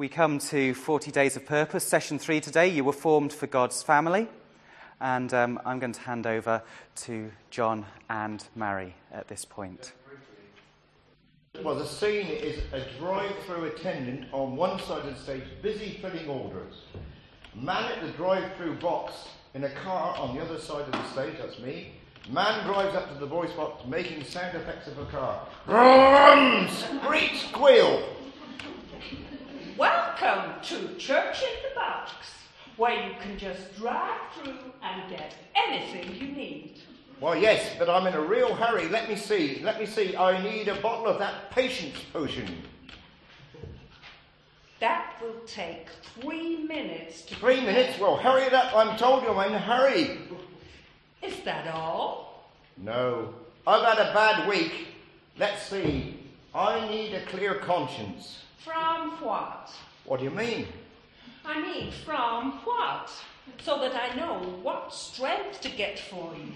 We come to 40 Days of Purpose, session three today. You were formed for God's family. And um, I'm going to hand over to John and Mary at this point. Well, the scene is a drive-through attendant on one side of the stage, busy filling orders. Man at the drive-through box in a car on the other side of the stage, that's me. Man drives up to the voice box, making sound effects of a car. Rum, screech, squeal. Welcome to Church in the Box, where you can just drive through and get anything you need. Well, yes, but I'm in a real hurry. Let me see. Let me see. I need a bottle of that patience potion. That will take three minutes to. Three minutes? Well, hurry it up. I'm told you I'm in a hurry. Is that all? No. I've had a bad week. Let's see. I need a clear conscience. From what? What do you mean? I mean, from what? So that I know what strength to get for you.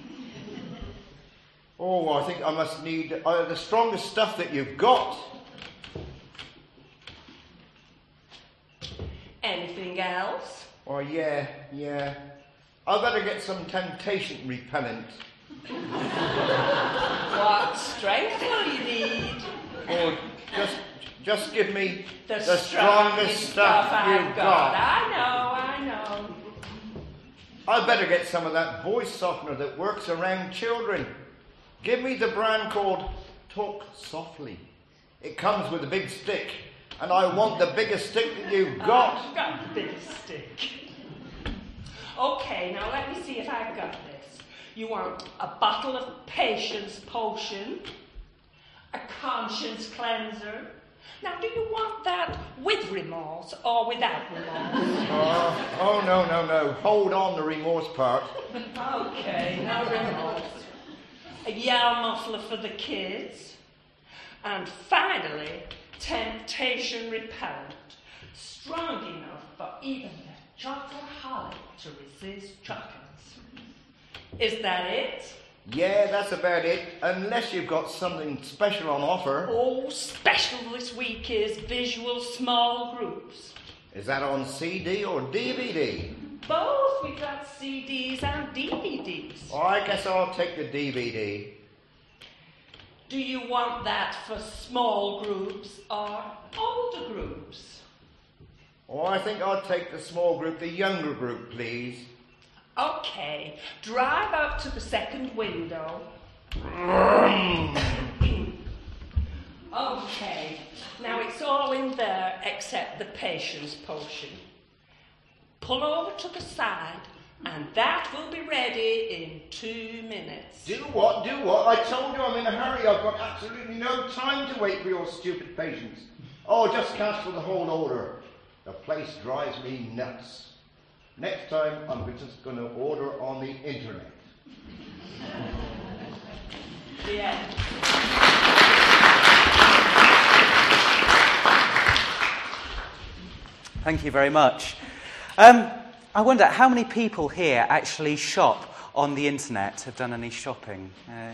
Oh, I think I must need uh, the strongest stuff that you've got. Anything else? Oh, yeah, yeah. I better get some temptation repellent. What strength will you need? Or just, just give me The, the strongest stuff I've you've got. got. I know, I know. I better get some of that voice softener that works around children. Give me the brand called Talk Softly. It comes with a big stick, and I want the biggest stick that you've got. I've got the biggest stick. Okay, now let me see if I've got this. You want a bottle of patience potion, a conscience cleanser. Now, do you want that with remorse or without remorse? Oh, oh, no, no, no. Hold on the remorse part. okay, no remorse. A yarn muffler for the kids. And finally, temptation repellent. Strong enough for even the chocoholic to resist chocolates. Is that it? Yeah, that's about it. Unless you've got something special on offer. Oh, special this week is visual small groups. Is that on CD or DVD? Both we've got CDs and DVDs. Oh, I guess I'll take the DVD. Do you want that for small groups or older groups? Oh, I think I'll take the small group, the younger group, please. Okay, drive up to the second window. okay, now it's all in there except the patience potion. Pull over to the side, and that will be ready in two minutes. Do what? Do what? I told you I'm in a hurry. I've got absolutely no time to wait for your stupid patience. Oh, just cancel the whole order. The place drives me nuts. Next time, I'm just going to order on the internet. Yeah. Thank you very much. Um, I wonder how many people here actually shop on the internet, have done any shopping? Uh,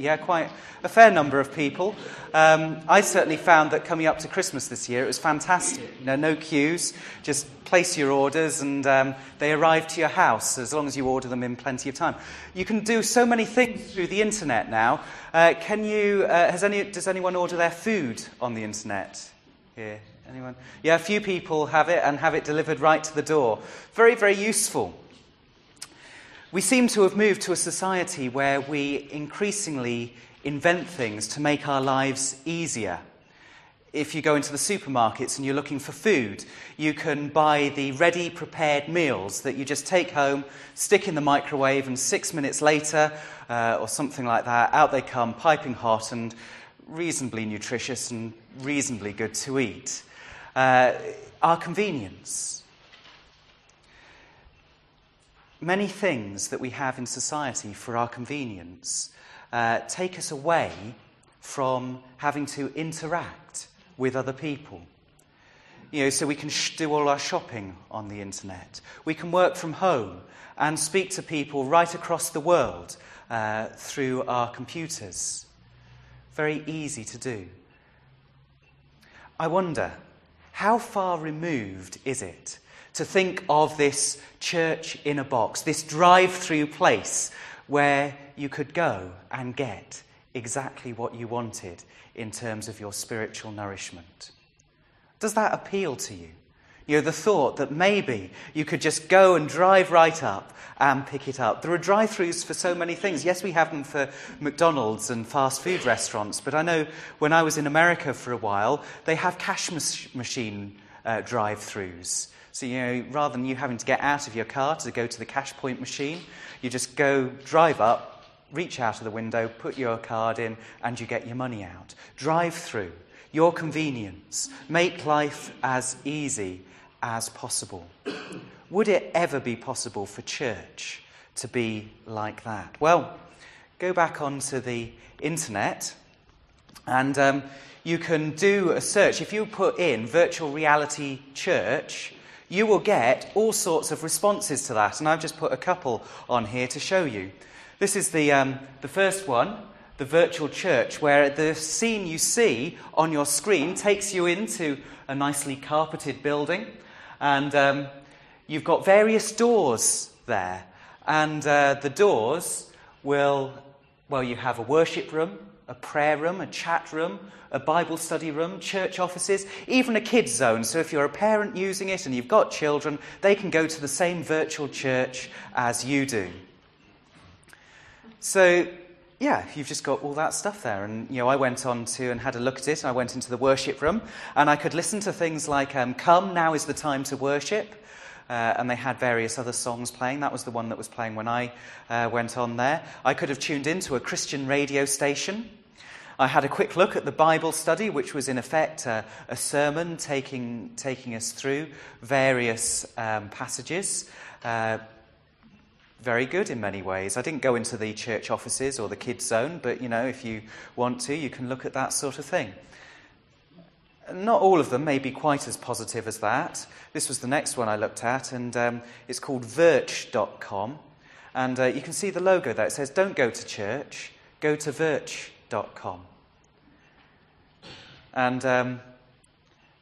yeah, quite a fair number of people. Um, I certainly found that coming up to Christmas this year, it was fantastic. Know, no queues, just place your orders and um, they arrive to your house as long as you order them in plenty of time. You can do so many things through the internet now. Uh, can you, uh, has any, does anyone order their food on the internet here? Anyone? Yeah, a few people have it and have it delivered right to the door. Very, very useful. We seem to have moved to a society where we increasingly invent things to make our lives easier. If you go into the supermarkets and you're looking for food, you can buy the ready prepared meals that you just take home, stick in the microwave, and six minutes later, uh, or something like that, out they come, piping hot and reasonably nutritious and reasonably good to eat. Uh, our convenience. Many things that we have in society for our convenience uh, take us away from having to interact with other people. You know, so we can sh- do all our shopping on the internet. We can work from home and speak to people right across the world uh, through our computers. Very easy to do. I wonder how far removed is it to think of this church in a box, this drive through place where you could go and get exactly what you wanted in terms of your spiritual nourishment? Does that appeal to you? You know, the thought that maybe you could just go and drive right up and pick it up. There are drive throughs for so many things. Yes, we have them for McDonald's and fast food restaurants, but I know when I was in America for a while, they have cash machine uh, drive throughs. So, you know, rather than you having to get out of your car to go to the cash point machine, you just go, drive up, reach out of the window, put your card in, and you get your money out. Drive through, your convenience. Make life as easy as possible. Would it ever be possible for church to be like that? Well, go back onto the internet and um, you can do a search. If you put in virtual reality church, you will get all sorts of responses to that. And I've just put a couple on here to show you. This is the, um, the first one, the virtual church, where the scene you see on your screen takes you into a nicely carpeted building. And um, you've got various doors there. And uh, the doors will, well, you have a worship room, a prayer room, a chat room, a Bible study room, church offices, even a kids zone. So if you're a parent using it and you've got children, they can go to the same virtual church as you do. So yeah, you've just got all that stuff there. And, you know, I went on to and had a look at it. I went into the worship room and I could listen to things like um, Come, Now is the Time to Worship. Uh, and they had various other songs playing. That was the one that was playing when I uh, went on there. I could have tuned into a Christian radio station. I had a quick look at the Bible study, which was in effect a, a sermon taking, taking us through various um, passages. Uh, very good in many ways. I didn't go into the church offices or the kids zone, but you know, if you want to, you can look at that sort of thing. Not all of them may be quite as positive as that. This was the next one I looked at, and um, it's called Virch.com. And uh, you can see the logo there. It says, Don't go to church, go to Virch.com. And um,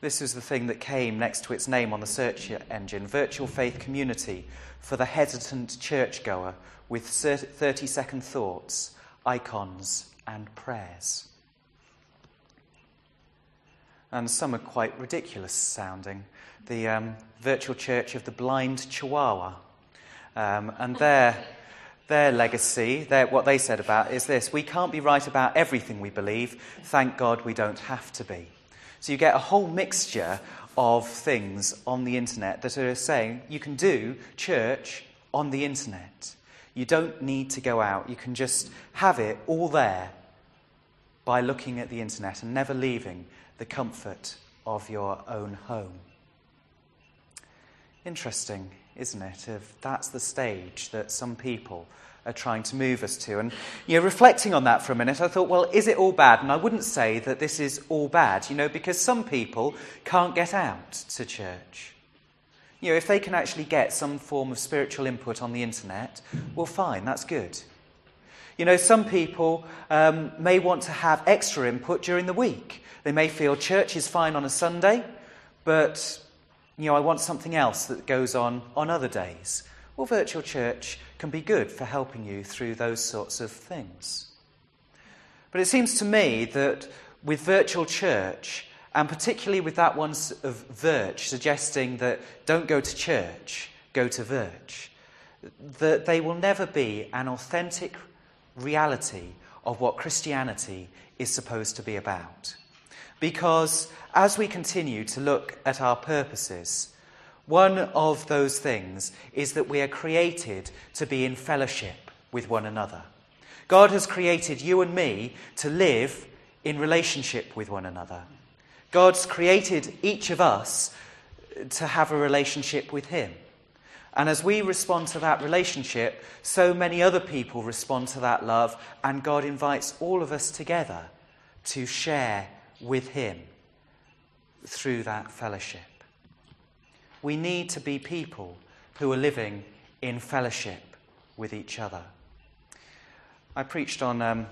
this is the thing that came next to its name on the search engine Virtual Faith Community for the hesitant churchgoer with 30 second thoughts, icons, and prayers. And some are quite ridiculous sounding. The um, virtual church of the blind Chihuahua. Um, and their, their legacy, their, what they said about is this we can't be right about everything we believe. Thank God we don't have to be. So you get a whole mixture of things on the internet that are saying you can do church on the internet. You don't need to go out. You can just have it all there by looking at the internet and never leaving the comfort of your own home. Interesting, isn't it? If that's the stage that some people are trying to move us to. And, you know, reflecting on that for a minute, I thought, well, is it all bad? And I wouldn't say that this is all bad, you know, because some people can't get out to church. You know, if they can actually get some form of spiritual input on the internet, well, fine, that's good. You know, some people um, may want to have extra input during the week. They may feel church is fine on a Sunday, but, you know, I want something else that goes on on other days. Well, virtual church can be good for helping you through those sorts of things. But it seems to me that with virtual church, and particularly with that one of Virch suggesting that don't go to church, go to Virch, that they will never be an authentic reality of what Christianity is supposed to be about. Because as we continue to look at our purposes, one of those things is that we are created to be in fellowship with one another. God has created you and me to live in relationship with one another. God's created each of us to have a relationship with Him. And as we respond to that relationship, so many other people respond to that love, and God invites all of us together to share with Him through that fellowship. We need to be people who are living in fellowship with each other. I preached on, um,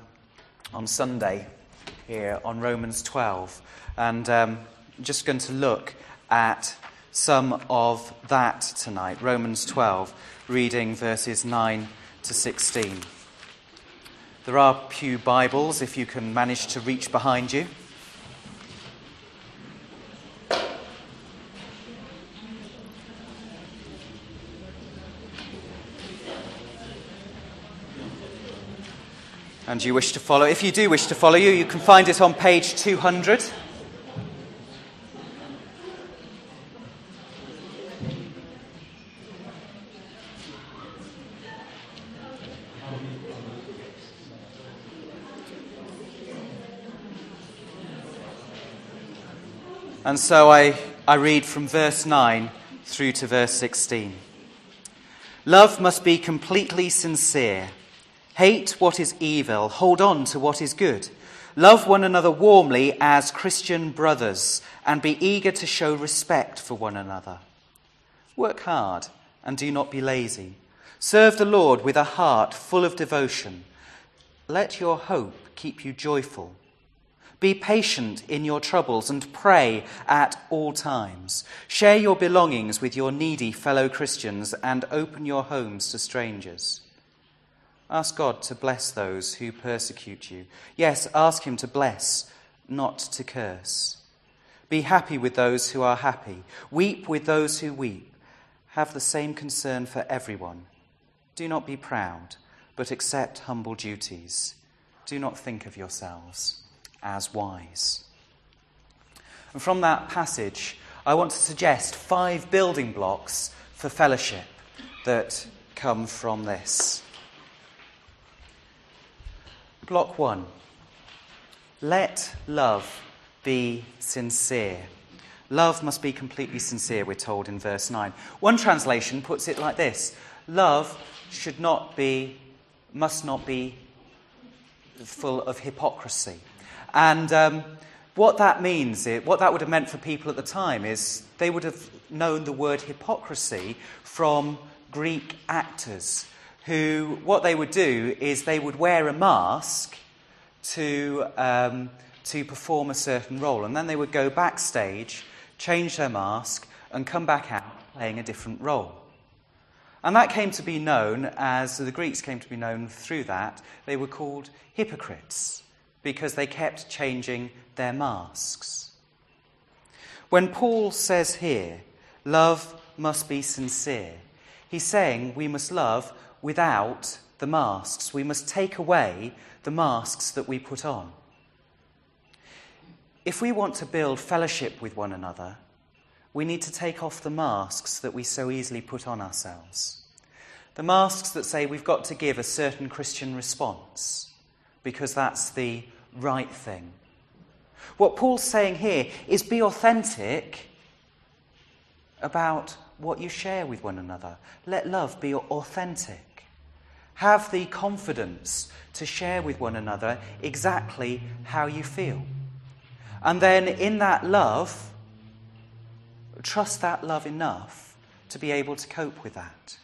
on Sunday here on Romans 12, and um, I'm just going to look at some of that tonight. Romans 12, reading verses 9 to 16. There are Pew Bibles if you can manage to reach behind you. And you wish to follow. If you do wish to follow you, you can find it on page 200. And so I, I read from verse 9 through to verse 16. Love must be completely sincere. Hate what is evil, hold on to what is good. Love one another warmly as Christian brothers, and be eager to show respect for one another. Work hard and do not be lazy. Serve the Lord with a heart full of devotion. Let your hope keep you joyful. Be patient in your troubles and pray at all times. Share your belongings with your needy fellow Christians and open your homes to strangers. Ask God to bless those who persecute you. Yes, ask Him to bless, not to curse. Be happy with those who are happy. Weep with those who weep. Have the same concern for everyone. Do not be proud, but accept humble duties. Do not think of yourselves as wise. And from that passage, I want to suggest five building blocks for fellowship that come from this. Block one let love be sincere. Love must be completely sincere, we're told in verse 9. One translation puts it like this Love should not be, must not be full of hypocrisy. And um, what that means, what that would have meant for people at the time is they would have known the word hypocrisy from Greek actors who, what they would do is they would wear a mask to, um, to perform a certain role. And then they would go backstage, change their mask, and come back out playing a different role. And that came to be known as, the Greeks came to be known through that, they were called hypocrites because they kept changing their masks. When Paul says here, love must be sincere, he's saying we must love without the masks. We must take away the masks that we put on. If we want to build fellowship with one another, we need to take off the masks that we so easily put on ourselves. The masks that say we've got to give a certain Christian response because that's the right thing. What Paul's saying here is be authentic about what you share with one another. Let love be authentic. Have the confidence to share with one another exactly how you feel. And then, in that love, trust that love enough to be able to cope with that.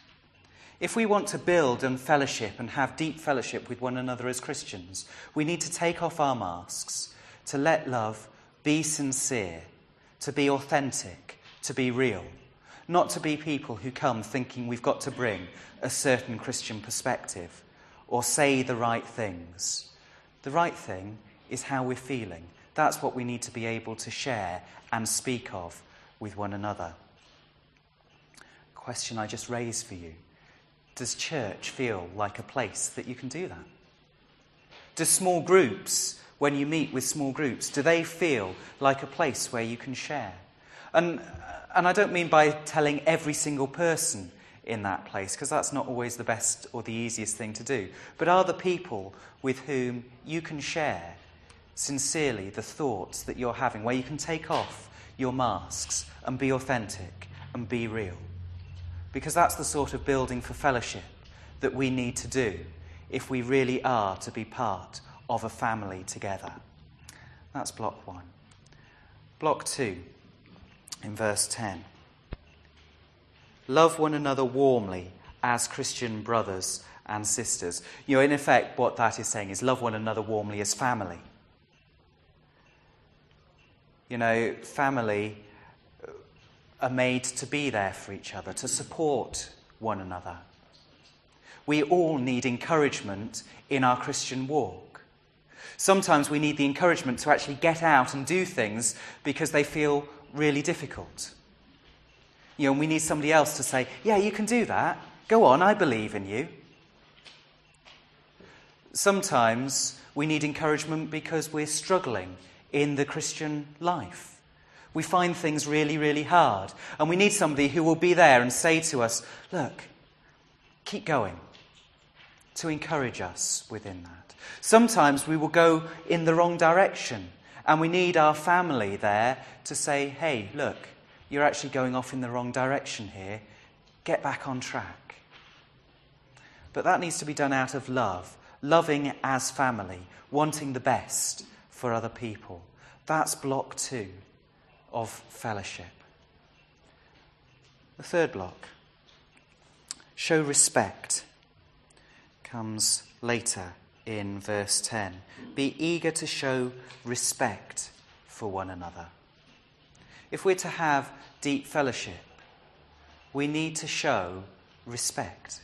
If we want to build and fellowship and have deep fellowship with one another as Christians, we need to take off our masks, to let love be sincere, to be authentic, to be real, not to be people who come thinking we've got to bring a certain Christian perspective or say the right things. The right thing is how we're feeling. That's what we need to be able to share and speak of with one another. Question I just raised for you does church feel like a place that you can do that? Do small groups, when you meet with small groups, do they feel like a place where you can share? And, and I don't mean by telling every single person in that place, because that's not always the best or the easiest thing to do. But are the people with whom you can share sincerely the thoughts that you're having, where you can take off your masks and be authentic and be real? because that's the sort of building for fellowship that we need to do if we really are to be part of a family together. That's block one. Block two, in verse 10. Love one another warmly as Christian brothers and sisters. You know, in effect, what that is saying is love one another warmly as family. You know, family are made to be there for each other, to support one another. We all need encouragement in our Christian walk. Sometimes we need the encouragement to actually get out and do things because they feel really difficult. You know, and we need somebody else to say, Yeah, you can do that. Go on, I believe in you. Sometimes we need encouragement because we're struggling in the Christian life. We find things really, really hard. And we need somebody who will be there and say to us, Look, keep going, to encourage us within that. Sometimes we will go in the wrong direction. And we need our family there to say, Hey, look, you're actually going off in the wrong direction here. Get back on track. But that needs to be done out of love, loving as family, wanting the best for other people. That's block two of fellowship. The third block, show respect, comes later in verse 10. Be eager to show respect for one another. If we're to have deep fellowship, we need to show respect.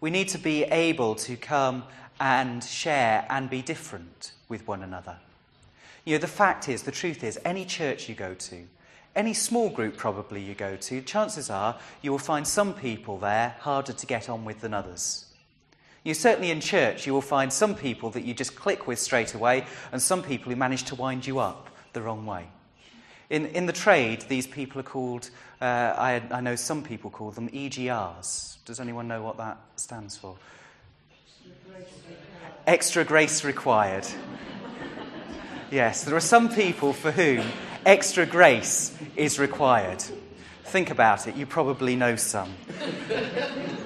We need to be able to come and share and be different with one another. You know, the fact is, the truth is, any church you go to, any small group probably you go to, chances are you will find some people there harder to get on with than others. You certainly in church, you will find some people that you just click with straight away, and some people who manage to wind you up the wrong way. In, in the trade, these people are called, uh, I, I know some people call them EGRs. Does anyone know what that stands for? Extra grace required. yes, there are some people for whom extra grace is required. Think about it, you probably know some.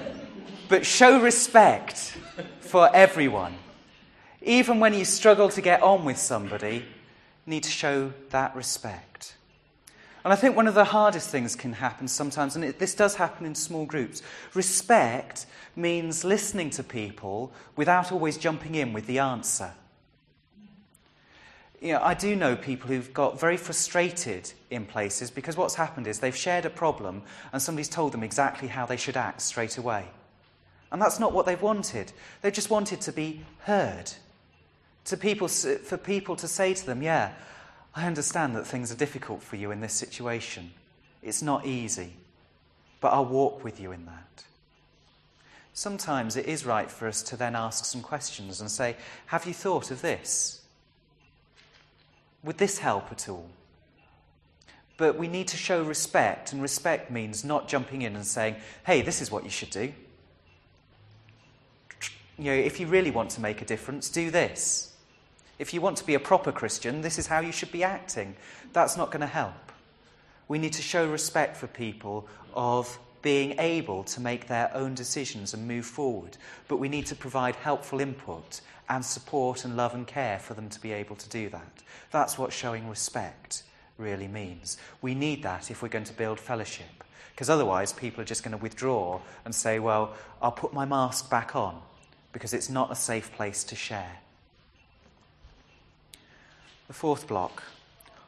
but show respect for everyone. Even when you struggle to get on with somebody, you need to show that respect. And I think one of the hardest things can happen sometimes, and it, this does happen in small groups. Respect means listening to people without always jumping in with the answer. You know, I do know people who've got very frustrated in places because what's happened is they've shared a problem and somebody's told them exactly how they should act straight away. And that's not what they've wanted. They've just wanted to be heard. To people, for people to say to them, Yeah, I understand that things are difficult for you in this situation. It's not easy, but I'll walk with you in that. Sometimes it is right for us to then ask some questions and say, Have you thought of this? Would this help at all? But we need to show respect, and respect means not jumping in and saying, Hey, this is what you should do. You know, if you really want to make a difference, do this. If you want to be a proper Christian, this is how you should be acting. That's not going to help. We need to show respect for people of being able to make their own decisions and move forward. But we need to provide helpful input and support and love and care for them to be able to do that. That's what showing respect really means. We need that if we're going to build fellowship. Because otherwise, people are just going to withdraw and say, well, I'll put my mask back on because it's not a safe place to share. The fourth block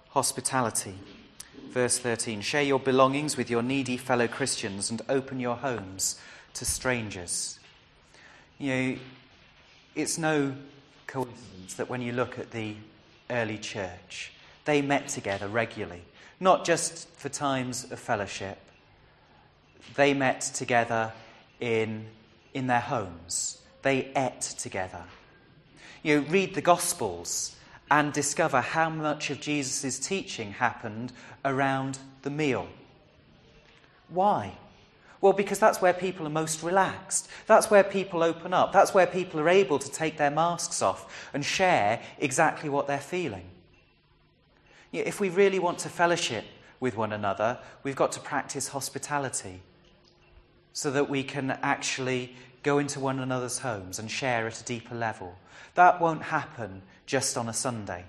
hospitality. Verse 13 Share your belongings with your needy fellow Christians and open your homes to strangers. You know, it's no coincidence that when you look at the early church, they met together regularly, not just for times of fellowship, they met together in, in their homes they ate together. You know, read the Gospels and discover how much of Jesus' teaching happened around the meal. Why? Well, because that's where people are most relaxed. That's where people open up. That's where people are able to take their masks off and share exactly what they're feeling. if we really want to fellowship with one another, we've got to practice hospitality so that we can actually go into one another's homes and share at a deeper level. That won't happen just on a Sunday.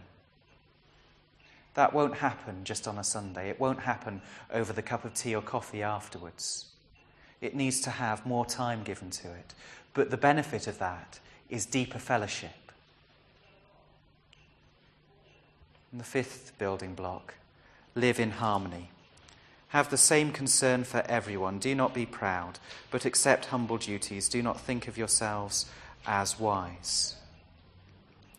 That won't happen just on a Sunday. It won't happen over the cup of tea or coffee afterwards. It needs to have more time given to it. But the benefit of that is deeper fellowship. And the fifth building block live in harmony. Have the same concern for everyone. Do not be proud, but accept humble duties. Do not think of yourselves as wise.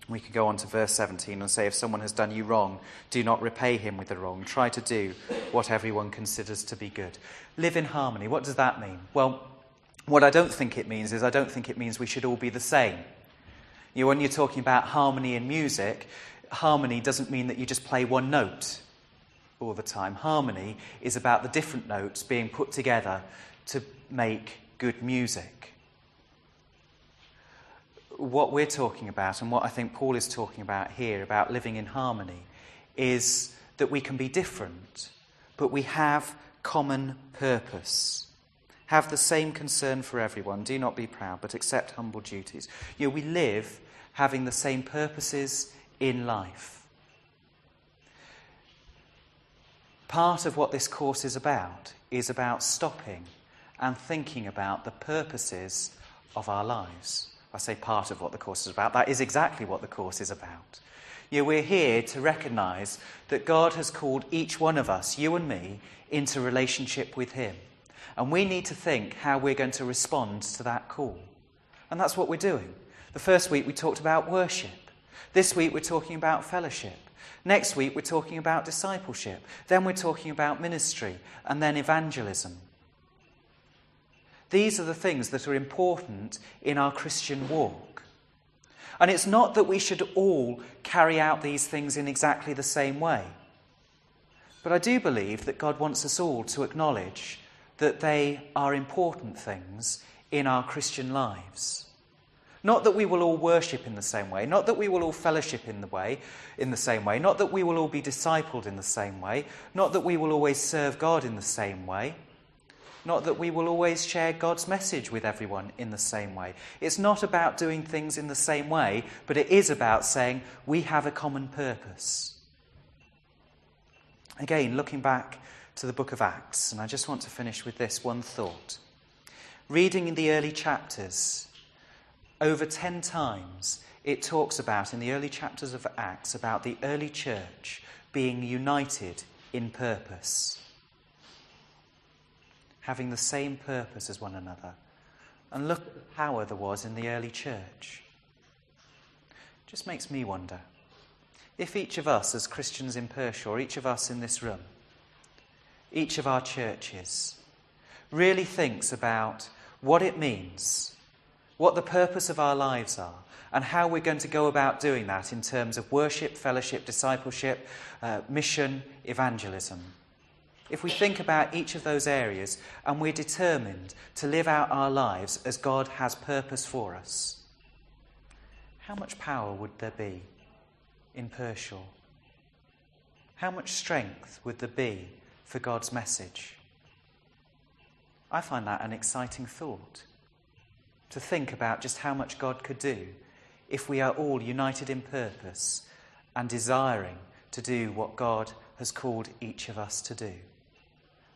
We could go on to verse 17 and say, If someone has done you wrong, do not repay him with the wrong. Try to do what everyone considers to be good. Live in harmony. What does that mean? Well, what I don't think it means is I don't think it means we should all be the same. You know, when you're talking about harmony in music, harmony doesn't mean that you just play one note all the time. Harmony is about the different notes being put together to make good music what we're talking about and what I think Paul is talking about here about living in harmony is that we can be different, but we have common purpose. Have the same concern for everyone. Do not be proud, but accept humble duties. You know, we live having the same purposes in life. Part of what this course is about is about stopping and thinking about the purposes of our lives. I say part of what the course is about. That is exactly what the course is about. You know, we're here to recognize that God has called each one of us, you and me, into relationship with Him. And we need to think how we're going to respond to that call. And that's what we're doing. The first week we talked about worship. This week we're talking about fellowship. Next week we're talking about discipleship. Then we're talking about ministry and then evangelism. These are the things that are important in our Christian walk. And it's not that we should all carry out these things in exactly the same way. But I do believe that God wants us all to acknowledge that they are important things in our Christian lives. Not that we will all worship in the same way, not that we will all fellowship in the way in the same way, not that we will all be discipled in the same way, not that we will always serve God in the same way. Not that we will always share God's message with everyone in the same way. It's not about doing things in the same way, but it is about saying we have a common purpose. Again, looking back to the book of Acts, and I just want to finish with this one thought. Reading in the early chapters, over 10 times, it talks about, in the early chapters of Acts, about the early church being united in purpose having the same purpose as one another. And look at the power there was in the early church. Just makes me wonder if each of us, as Christians in Pershore, or each of us in this room, each of our churches, really thinks about what it means, what the purpose of our lives are, and how we're going to go about doing that in terms of worship, fellowship, discipleship, uh, mission, evangelism if we think about each of those areas and we're determined to live out our lives as God has purpose for us, how much power would there be in Pershore? How much strength would there be for God's message? I find that an exciting thought to think about just how much God could do if we are all united in purpose and desiring to do what God has called each of us to do.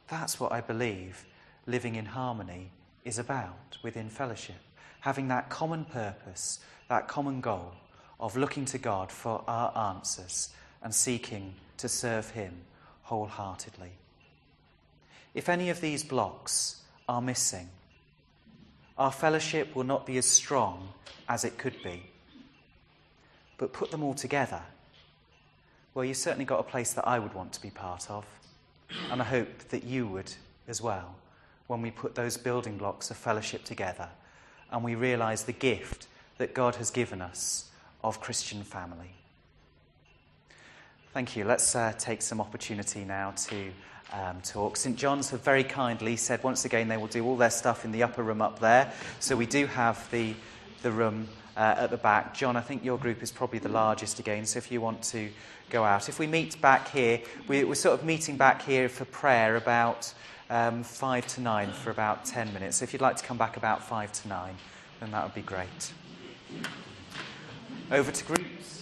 That's what I believe living in harmony is about within fellowship. Having that common purpose, that common goal of looking to God for our answers and seeking to serve Him wholeheartedly. If any of these blocks are missing, our fellowship will not be as strong as it could be. But put them all together, well, you've certainly got a place that I would want to be part of. And I hope that you would as well when we put those building blocks of fellowship together and we realize the gift that God has given us of Christian family. Thank you. Let's uh, take some opportunity now to um, talk. St. John's have very kindly said once again they will do all their stuff in the upper room up there. So we do have the, the room uh, at the back. John, I think your group is probably the largest again, so if you want to go out. If we meet back here, we, are sort of meeting back here for prayer about um, 5 to 9 for about 10 minutes. So if you'd like to come back about 5 to 9, then that would be great. Over to groups.